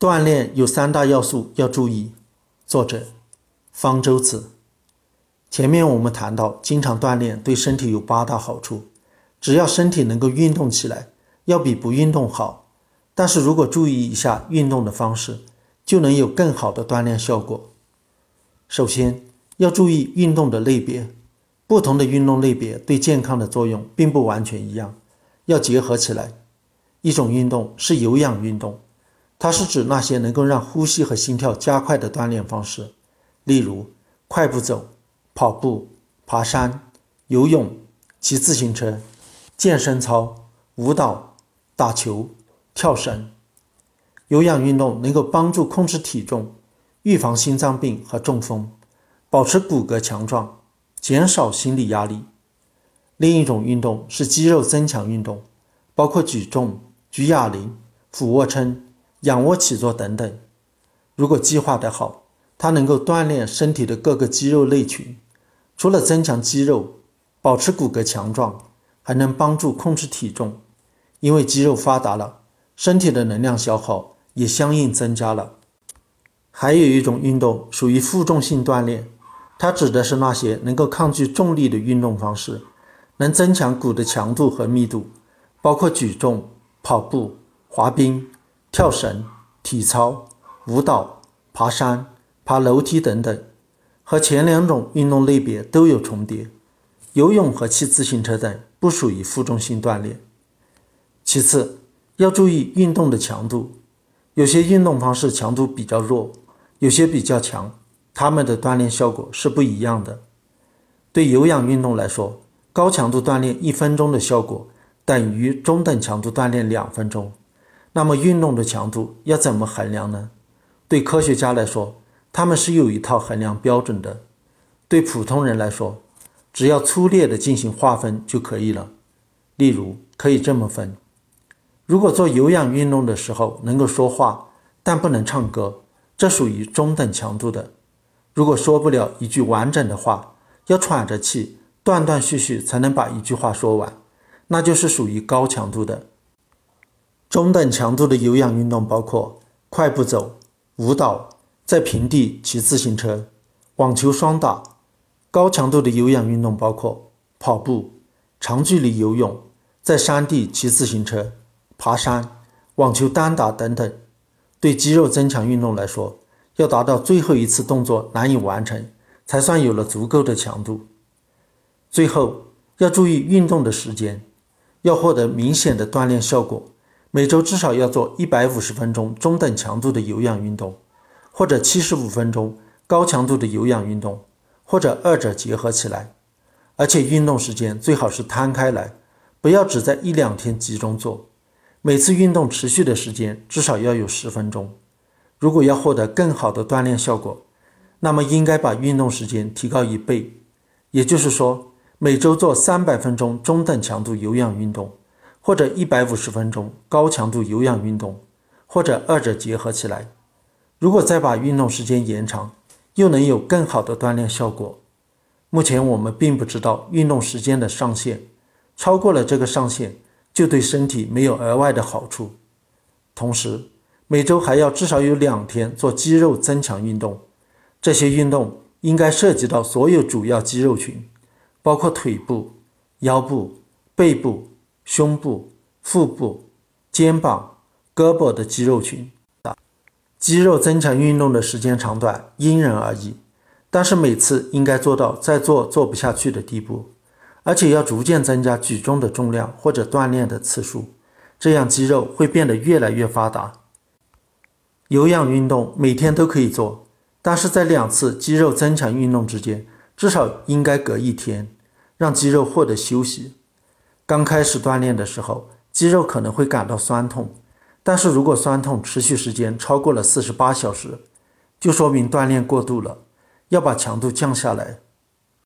锻炼有三大要素要注意。作者：方舟子。前面我们谈到，经常锻炼对身体有八大好处。只要身体能够运动起来，要比不运动好。但是如果注意一下运动的方式，就能有更好的锻炼效果。首先要注意运动的类别，不同的运动类别对健康的作用并不完全一样，要结合起来。一种运动是有氧运动。它是指那些能够让呼吸和心跳加快的锻炼方式，例如快步走、跑步、爬山、游泳、骑自行车、健身操、舞蹈、打球、跳绳。有氧运动能够帮助控制体重、预防心脏病和中风、保持骨骼强壮、减少心理压力。另一种运动是肌肉增强运动，包括举重、举哑铃、俯卧撑。仰卧起坐等等，如果计划得好，它能够锻炼身体的各个肌肉类群。除了增强肌肉、保持骨骼强壮，还能帮助控制体重。因为肌肉发达了，身体的能量消耗也相应增加了。还有一种运动属于负重性锻炼，它指的是那些能够抗拒重力的运动方式，能增强骨的强度和密度，包括举重、跑步、滑冰。跳绳、体操、舞蹈、爬山、爬楼梯等等，和前两种运动类别都有重叠。游泳和骑自行车等不属于负重性锻炼。其次，要注意运动的强度，有些运动方式强度比较弱，有些比较强，它们的锻炼效果是不一样的。对有氧运动来说，高强度锻炼一分钟的效果等于中等强度锻炼两分钟。那么运动的强度要怎么衡量呢？对科学家来说，他们是有一套衡量标准的；对普通人来说，只要粗略的进行划分就可以了。例如，可以这么分：如果做有氧运动的时候能够说话，但不能唱歌，这属于中等强度的；如果说不了一句完整的话，要喘着气，断断续续才能把一句话说完，那就是属于高强度的。中等强度的有氧运动包括快步走、舞蹈、在平地骑自行车、网球双打；高强度的有氧运动包括跑步、长距离游泳、在山地骑自行车、爬山、网球单打等等。对肌肉增强运动来说，要达到最后一次动作难以完成，才算有了足够的强度。最后要注意运动的时间，要获得明显的锻炼效果。每周至少要做一百五十分钟中等强度的有氧运动，或者七十五分钟高强度的有氧运动，或者二者结合起来。而且运动时间最好是摊开来，不要只在一两天集中做。每次运动持续的时间至少要有十分钟。如果要获得更好的锻炼效果，那么应该把运动时间提高一倍，也就是说，每周做三百分钟中等强度有氧运动。或者一百五十分钟高强度有氧运动，或者二者结合起来。如果再把运动时间延长，又能有更好的锻炼效果。目前我们并不知道运动时间的上限，超过了这个上限，就对身体没有额外的好处。同时，每周还要至少有两天做肌肉增强运动，这些运动应该涉及到所有主要肌肉群，包括腿部、腰部、背部。胸部、腹部、肩膀、胳膊的肌肉群，肌肉增强运动的时间长短因人而异，但是每次应该做到再做做不下去的地步，而且要逐渐增加举重的重量或者锻炼的次数，这样肌肉会变得越来越发达。有氧运动每天都可以做，但是在两次肌肉增强运动之间，至少应该隔一天，让肌肉获得休息。刚开始锻炼的时候，肌肉可能会感到酸痛，但是如果酸痛持续时间超过了四十八小时，就说明锻炼过度了，要把强度降下来。